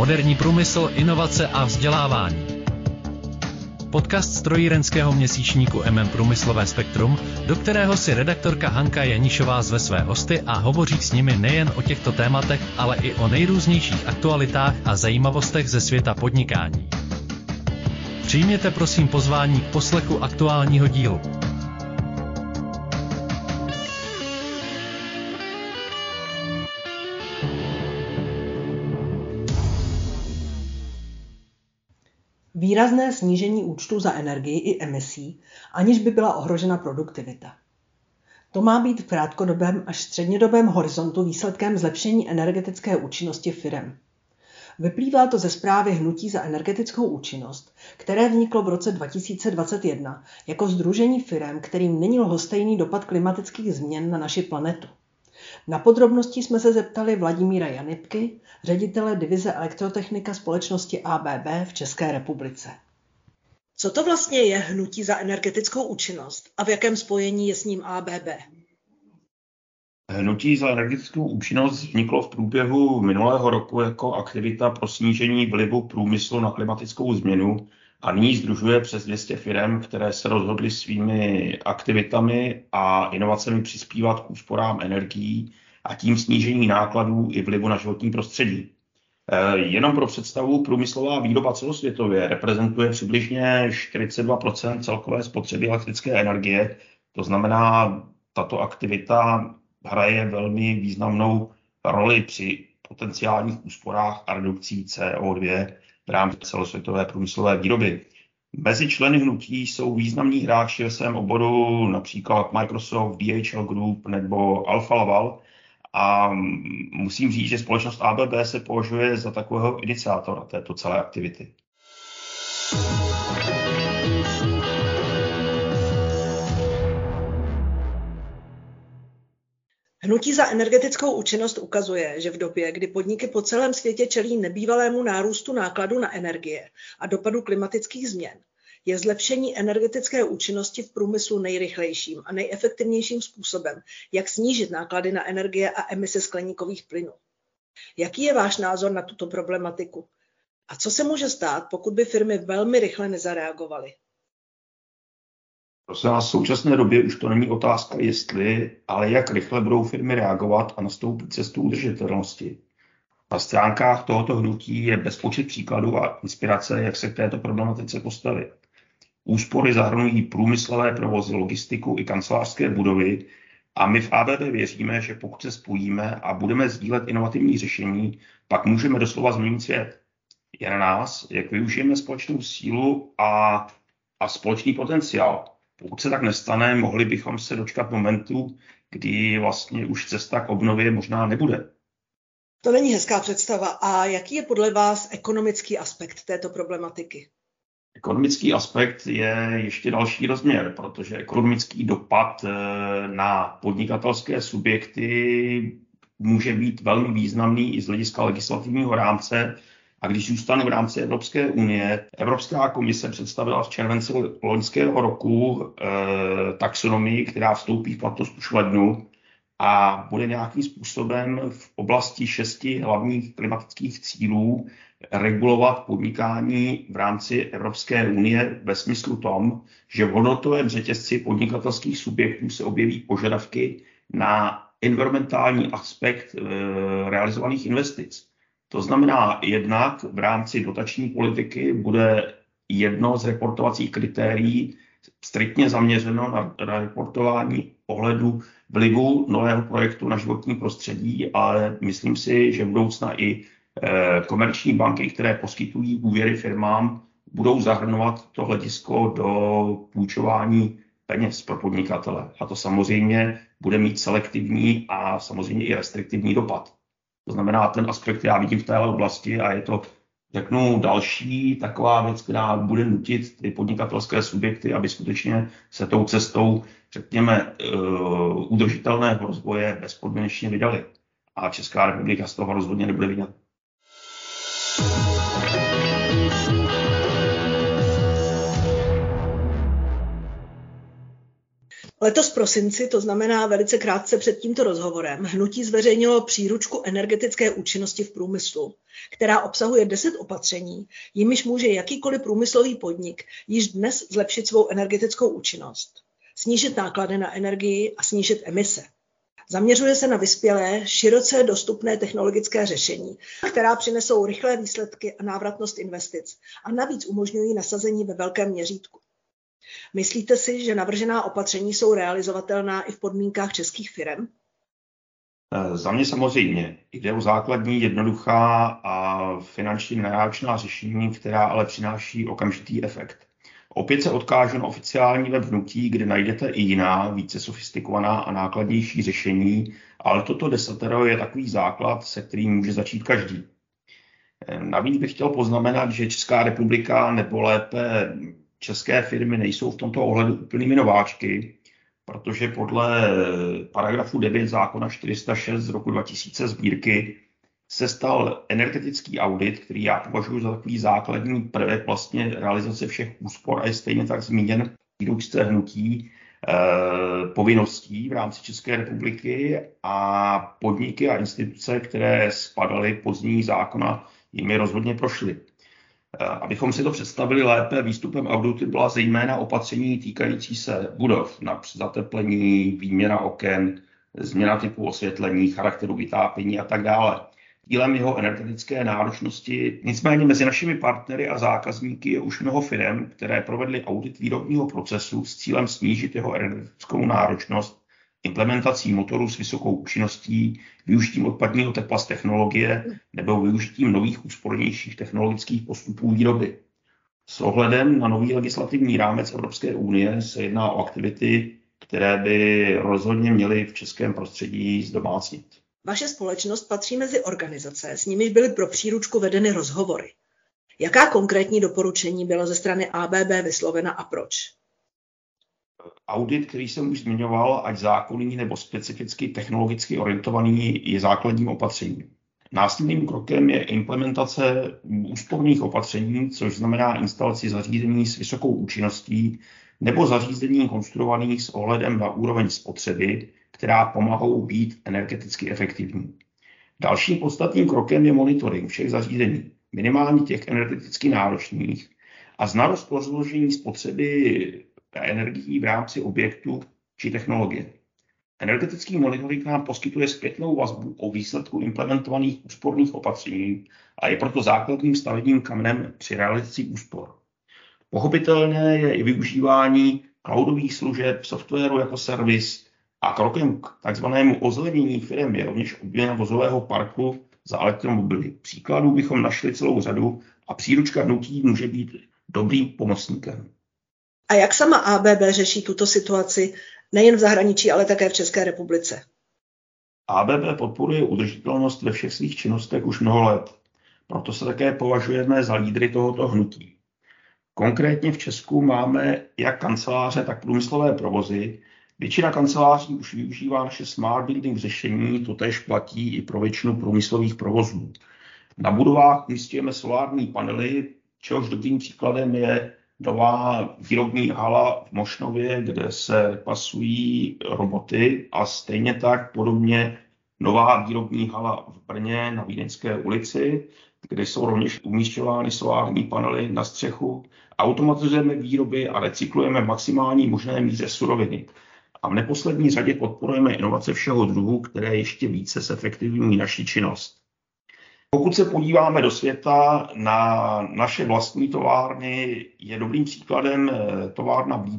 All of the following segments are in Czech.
moderní průmysl, inovace a vzdělávání. Podcast strojírenského měsíčníku MM Průmyslové spektrum, do kterého si redaktorka Hanka Janišová zve své hosty a hovoří s nimi nejen o těchto tématech, ale i o nejrůznějších aktualitách a zajímavostech ze světa podnikání. Přijměte prosím pozvání k poslechu aktuálního dílu. Výrazné snížení účtu za energii i emisí, aniž by byla ohrožena produktivita. To má být v krátkodobém až střednědobém horizontu výsledkem zlepšení energetické účinnosti firem. Vyplývá to ze zprávy Hnutí za energetickou účinnost, které vzniklo v roce 2021 jako združení firem, kterým není lhostejný dopad klimatických změn na naši planetu. Na podrobnosti jsme se zeptali Vladimíra Janipky, ředitele divize elektrotechnika společnosti ABB v České republice. Co to vlastně je hnutí za energetickou účinnost a v jakém spojení je s ním ABB? Hnutí za energetickou účinnost vzniklo v průběhu minulého roku jako aktivita pro snížení vlivu průmyslu na klimatickou změnu a nyní združuje přes 200 firm, které se rozhodly svými aktivitami a inovacemi přispívat k úsporám energií a tím snížení nákladů i vlivu na životní prostředí. Eh, jenom pro představu, průmyslová výroba celosvětově reprezentuje přibližně 42% celkové spotřeby elektrické energie. To znamená, tato aktivita hraje velmi významnou roli při potenciálních úsporách a redukcí CO2 v rámci celosvětové průmyslové výroby. Mezi členy hnutí jsou významní hráči ve svém oboru, například Microsoft, DHL Group nebo Alfa Laval. A musím říct, že společnost ABB se považuje za takového iniciátora této celé aktivity. Hnutí za energetickou účinnost ukazuje, že v době, kdy podniky po celém světě čelí nebývalému nárůstu nákladu na energie a dopadu klimatických změn, je zlepšení energetické účinnosti v průmyslu nejrychlejším a nejefektivnějším způsobem, jak snížit náklady na energie a emise skleníkových plynů. Jaký je váš názor na tuto problematiku? A co se může stát, pokud by firmy velmi rychle nezareagovaly? Prosím vás, v současné době už to není otázka jestli, ale jak rychle budou firmy reagovat a nastoupit cestu udržitelnosti. Na stránkách tohoto hnutí je bezpočet příkladů a inspirace, jak se k této problematice postavit. Úspory zahrnují průmyslové provozy, logistiku i kancelářské budovy a my v ABB věříme, že pokud se spojíme a budeme sdílet inovativní řešení, pak můžeme doslova změnit svět. Je na nás, jak využijeme společnou sílu a, a společný potenciál. Pokud se tak nestane, mohli bychom se dočkat momentu, kdy vlastně už cesta k obnově možná nebude. To není hezká představa. A jaký je podle vás ekonomický aspekt této problematiky? Ekonomický aspekt je ještě další rozměr, protože ekonomický dopad eh, na podnikatelské subjekty může být velmi významný i z hlediska legislativního rámce, a když zůstanu v rámci Evropské unie, Evropská komise představila v červenci loňského roku e, taxonomii, která vstoupí v platnost už v lednu a bude nějakým způsobem v oblasti šesti hlavních klimatických cílů regulovat podnikání v rámci Evropské unie ve smyslu tom, že v hodnotovém řetězci podnikatelských subjektů se objeví požadavky na environmentální aspekt e, realizovaných investic. To znamená, jednak v rámci dotační politiky bude jedno z reportovacích kritérií striktně zaměřeno na, na reportování ohledu vlivu nového projektu na životní prostředí, ale myslím si, že budoucna i e, komerční banky, které poskytují úvěry firmám, budou zahrnovat to hledisko do půjčování peněz pro podnikatele. A to samozřejmě bude mít selektivní a samozřejmě i restriktivní dopad. To znamená, ten aspekt já vidím v téhle oblasti a je to, řeknu, další taková věc, která bude nutit ty podnikatelské subjekty, aby skutečně se tou cestou, řekněme, eh, udržitelného rozvoje bezpodmínečně vydali. A Česká republika z toho rozhodně nebude vidět. Letos v prosinci, to znamená velice krátce před tímto rozhovorem, hnutí zveřejnilo příručku energetické účinnosti v průmyslu, která obsahuje 10 opatření, jimiž může jakýkoliv průmyslový podnik již dnes zlepšit svou energetickou účinnost, snížit náklady na energii a snížit emise. Zaměřuje se na vyspělé, široce dostupné technologické řešení, která přinesou rychlé výsledky a návratnost investic a navíc umožňují nasazení ve velkém měřítku. Myslíte si, že navržená opatření jsou realizovatelná i v podmínkách českých firm? Eh, za mě samozřejmě. Jde o základní, jednoduchá a finančně nenáročná řešení, která ale přináší okamžitý efekt. Opět se odkážu na oficiální web hnutí, kde najdete i jiná, více sofistikovaná a nákladnější řešení, ale toto desatero je takový základ, se kterým může začít každý. Eh, navíc bych chtěl poznamenat, že Česká republika nebo lépe české firmy nejsou v tomto ohledu úplnými nováčky, protože podle paragrafu 9 zákona 406 z roku 2000 sbírky se stal energetický audit, který já považuji za takový základní prvek vlastně realizace všech úspor a je stejně tak zmíněn výručce hnutí eh, povinností v rámci České republiky a podniky a instituce, které spadaly pod zní zákona, jimi rozhodně prošly. Eh, abychom si to představili lépe, výstupem auditu byla zejména opatření týkající se budov, na zateplení, výměna oken, změna typu osvětlení, charakteru vytápění a tak dále. Dílem jeho energetické náročnosti. Nicméně mezi našimi partnery a zákazníky je už mnoho firm, které provedly audit výrobního procesu s cílem snížit jeho energetickou náročnost implementací motorů s vysokou účinností, využitím odpadního tepla z technologie nebo využitím nových úspornějších technologických postupů výroby. S ohledem na nový legislativní rámec Evropské unie se jedná o aktivity, které by rozhodně měly v českém prostředí zdomácnit. Vaše společnost patří mezi organizace, s nimiž byly pro příručku vedeny rozhovory. Jaká konkrétní doporučení byla ze strany ABB vyslovena a proč? Audit, který jsem už zmiňoval, ať zákonný nebo specificky technologicky orientovaný, je základním opatřením. Následným krokem je implementace úsporných opatření, což znamená instalaci zařízení s vysokou účinností nebo zařízení konstruovaných s ohledem na úroveň spotřeby, která pomohou být energeticky efektivní. Dalším podstatným krokem je monitoring všech zařízení, minimálně těch energeticky náročných, a znalost rozložení spotřeby energií v rámci objektu či technologie. Energetický monitoring nám poskytuje zpětnou vazbu o výsledku implementovaných úsporných opatření a je proto základním stavebním kamenem při realizaci úspor. Pochopitelně je i využívání cloudových služeb, softwaru jako servis a krokem k takzvanému ozelenění firm je rovněž obměna vozového parku za elektromobily. Příkladů bychom našli celou řadu a příručka hnutí může být dobrým pomocníkem. A jak sama ABB řeší tuto situaci nejen v zahraničí, ale také v České republice? ABB podporuje udržitelnost ve všech svých činnostech už mnoho let. Proto se také považujeme za lídry tohoto hnutí. Konkrétně v Česku máme jak kanceláře, tak průmyslové provozy. Většina kanceláří už využívá naše smart building řešení, to tež platí i pro většinu průmyslových provozů. Na budovách umístujeme solární panely, čehož dobrým příkladem je nová výrobní hala v Mošnově, kde se pasují roboty a stejně tak podobně nová výrobní hala v Brně na Vídeňské ulici, kde jsou rovněž umístěvány solární panely na střechu. Automatizujeme výroby a recyklujeme maximální možné míře suroviny. A v neposlední řadě podporujeme inovace všeho druhu, které ještě více zefektivní naši činnost. Pokud se podíváme do světa na naše vlastní továrny, je dobrým příkladem eh, továrna v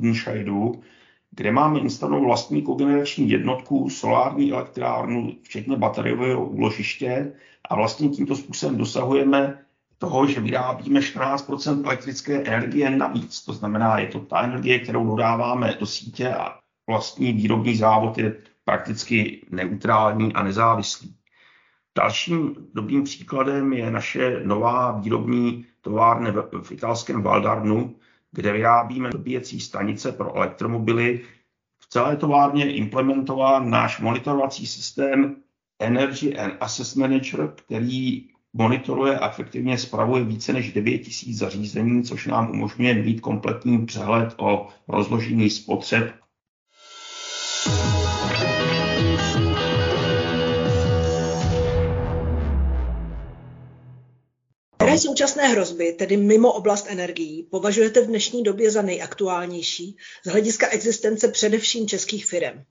kde máme instalovanou vlastní kogenerační jednotku, solární elektrárnu, včetně bateriového úložiště a vlastně tímto způsobem dosahujeme toho, že vyrábíme 14% elektrické energie navíc. To znamená, je to ta energie, kterou dodáváme do sítě a vlastní výrobní závod je prakticky neutrální a nezávislý. Dalším dobrým příkladem je naše nová výrobní továrna v italském Valdarnu, kde vyrábíme dobíjecí stanice pro elektromobily. V celé továrně implementován náš monitorovací systém Energy and Assess Manager, který monitoruje a efektivně spravuje více než 9000 zařízení, což nám umožňuje mít kompletní přehled o rozložení spotřeb současné hrozby, tedy mimo oblast energií, považujete v dnešní době za nejaktuálnější z hlediska existence především českých firm?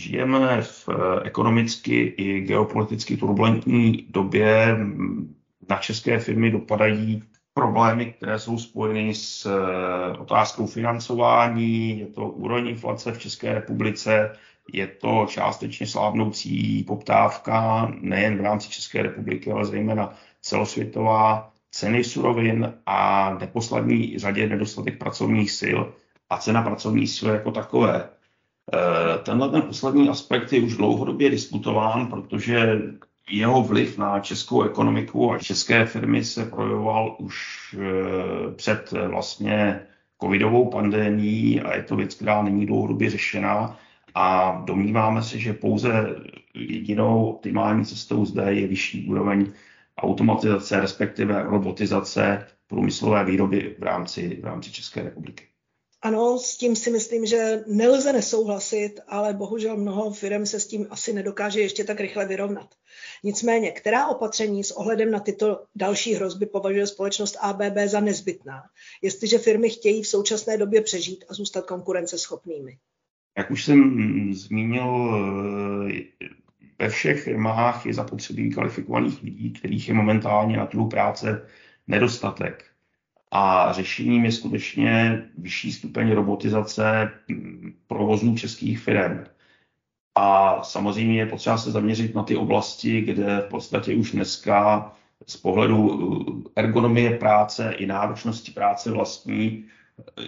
Žijeme v eh, ekonomicky i geopoliticky turbulentní době. Na české firmy dopadají problémy, které jsou spojeny s eh, otázkou financování, je to úroveň inflace v České republice, je to částečně slábnoucí poptávka nejen v rámci České republiky, ale zejména celosvětová, ceny surovin a neposlední řadě nedostatek pracovních sil a cena pracovních sil jako takové. Eh, tenhle ten poslední aspekt je už dlouhodobě diskutován, protože jeho vliv na českou ekonomiku a české firmy se projevoval už eh, před eh, vlastně covidovou pandemí a je to věc, která není dlouhodobě řešená a domníváme se, že pouze jedinou optimální cestou zde je vyšší úroveň automatizace, respektive robotizace průmyslové výroby v rámci, v rámci České republiky. Ano, s tím si myslím, že nelze nesouhlasit, ale bohužel mnoho firm se s tím asi nedokáže ještě tak rychle vyrovnat. Nicméně, která opatření s ohledem na tyto další hrozby považuje společnost ABB za nezbytná, jestliže firmy chtějí v současné době přežít a zůstat konkurenceschopnými? Jak už jsem zmínil, ve všech firmách je zapotřebí kvalifikovaných lidí, kterých je momentálně na trhu práce nedostatek. A řešením je skutečně vyšší stupeň robotizace provozů českých firm. A samozřejmě je potřeba se zaměřit na ty oblasti, kde v podstatě už dneska z pohledu ergonomie práce i náročnosti práce vlastní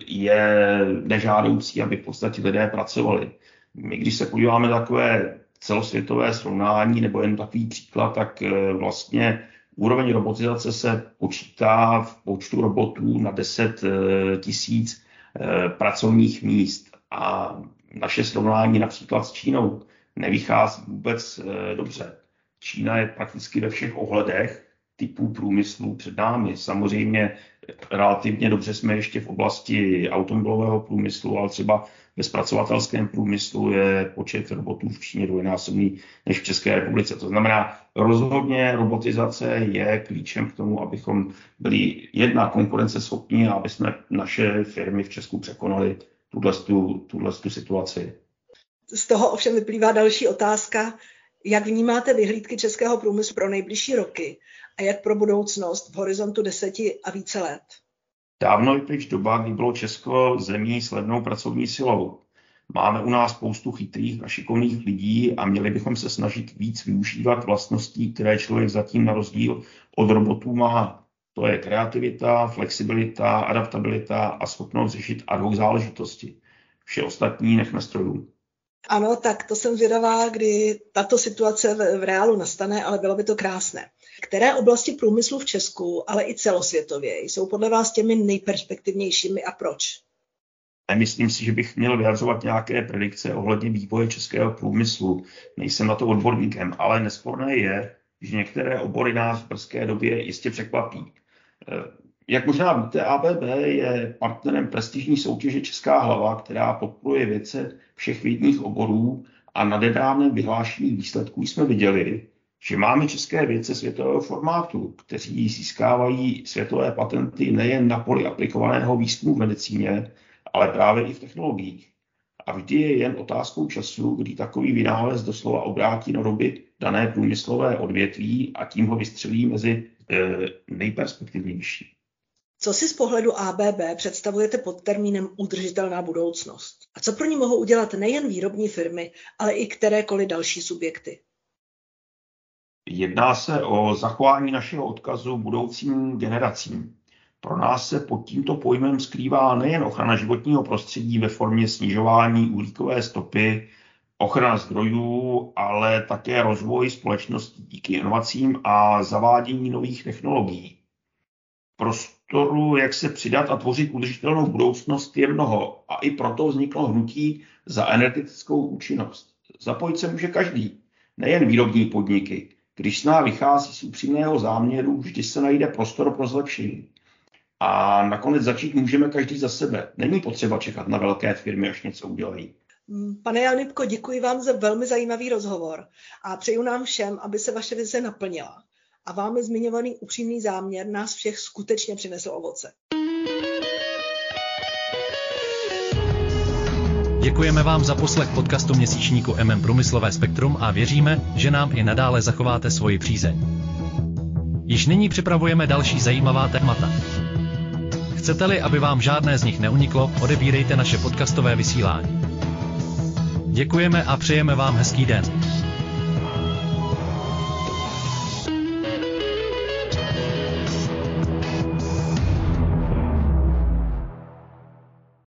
je nežádoucí, aby v podstatě lidé pracovali. My, když se podíváme takové celosvětové srovnání nebo jen takový příklad, tak eh, vlastně úroveň robotizace se počítá v počtu robotů na 10 eh, tisíc eh, pracovních míst. A naše srovnání například s Čínou nevychází vůbec dobře. Čína je prakticky ve všech ohledech typů průmyslu před námi. Samozřejmě relativně dobře jsme ještě v oblasti automobilového průmyslu, ale třeba ve zpracovatelském průmyslu je počet robotů v Číně dvojnásobný než v České republice. To znamená, rozhodně robotizace je klíčem k tomu, abychom byli jedna konkurenceschopní a aby jsme naše firmy v Česku překonali tuhle situaci. Z toho ovšem vyplývá další otázka. Jak vnímáte vyhlídky českého průmyslu pro nejbližší roky a jak pro budoucnost v horizontu deseti a více let? Dávno je pryč doba, kdy bylo Česko zemí s levnou pracovní silou. Máme u nás spoustu chytrých a šikovných lidí a měli bychom se snažit víc využívat vlastností, které člověk zatím na rozdíl od robotů má. To je kreativita, flexibilita, adaptabilita a schopnost řešit ad hoc záležitosti. Vše ostatní nechme strojům. Ano, tak to jsem zvědavá, kdy tato situace v, v reálu nastane, ale bylo by to krásné. Které oblasti průmyslu v Česku, ale i celosvětově, jsou podle vás těmi nejperspektivnějšími a proč? Nemyslím si, že bych měl vyjadřovat nějaké predikce ohledně vývoje českého průmyslu. Nejsem na to odborníkem, ale nesporné je, že některé obory nás v brzké době jistě překvapí. Jak možná víte, ABB je partnerem prestižní soutěže Česká hlava, která podporuje věce všech vědních oborů a na nedávném vyhlášení výsledků jsme viděli, že máme české vědce světového formátu, kteří získávají světové patenty nejen na poli aplikovaného výzkumu v medicíně, ale právě i v technologiích. A vždy je jen otázkou času, kdy takový vynález doslova obrátí na doby dané průmyslové odvětví a tím ho vystřelí mezi e, nejperspektivnější. Co si z pohledu ABB představujete pod termínem udržitelná budoucnost? A co pro ní mohou udělat nejen výrobní firmy, ale i kterékoliv další subjekty? Jedná se o zachování našeho odkazu budoucím generacím. Pro nás se pod tímto pojmem skrývá nejen ochrana životního prostředí ve formě snižování uhlíkové stopy, ochrana zdrojů, ale také rozvoj společnosti díky inovacím a zavádění nových technologií. Prostoru, jak se přidat a tvořit udržitelnou budoucnost, je mnoho a i proto vzniklo hnutí za energetickou účinnost. Zapojit se může každý, nejen výrobní podniky. Když sná vychází z upřímného záměru, vždy se najde prostor pro zlepšení. A nakonec začít můžeme každý za sebe. Není potřeba čekat na velké firmy, až něco udělají. Mm, pane Janitko, děkuji vám za velmi zajímavý rozhovor a přeju nám všem, aby se vaše vize naplnila a vámi zmiňovaný upřímný záměr nás všech skutečně přinesl ovoce. Děkujeme vám za poslech podcastu měsíčníku MM Průmyslové spektrum a věříme, že nám i nadále zachováte svoji přízeň. Již nyní připravujeme další zajímavá témata. Chcete-li, aby vám žádné z nich neuniklo, odebírejte naše podcastové vysílání. Děkujeme a přejeme vám hezký den.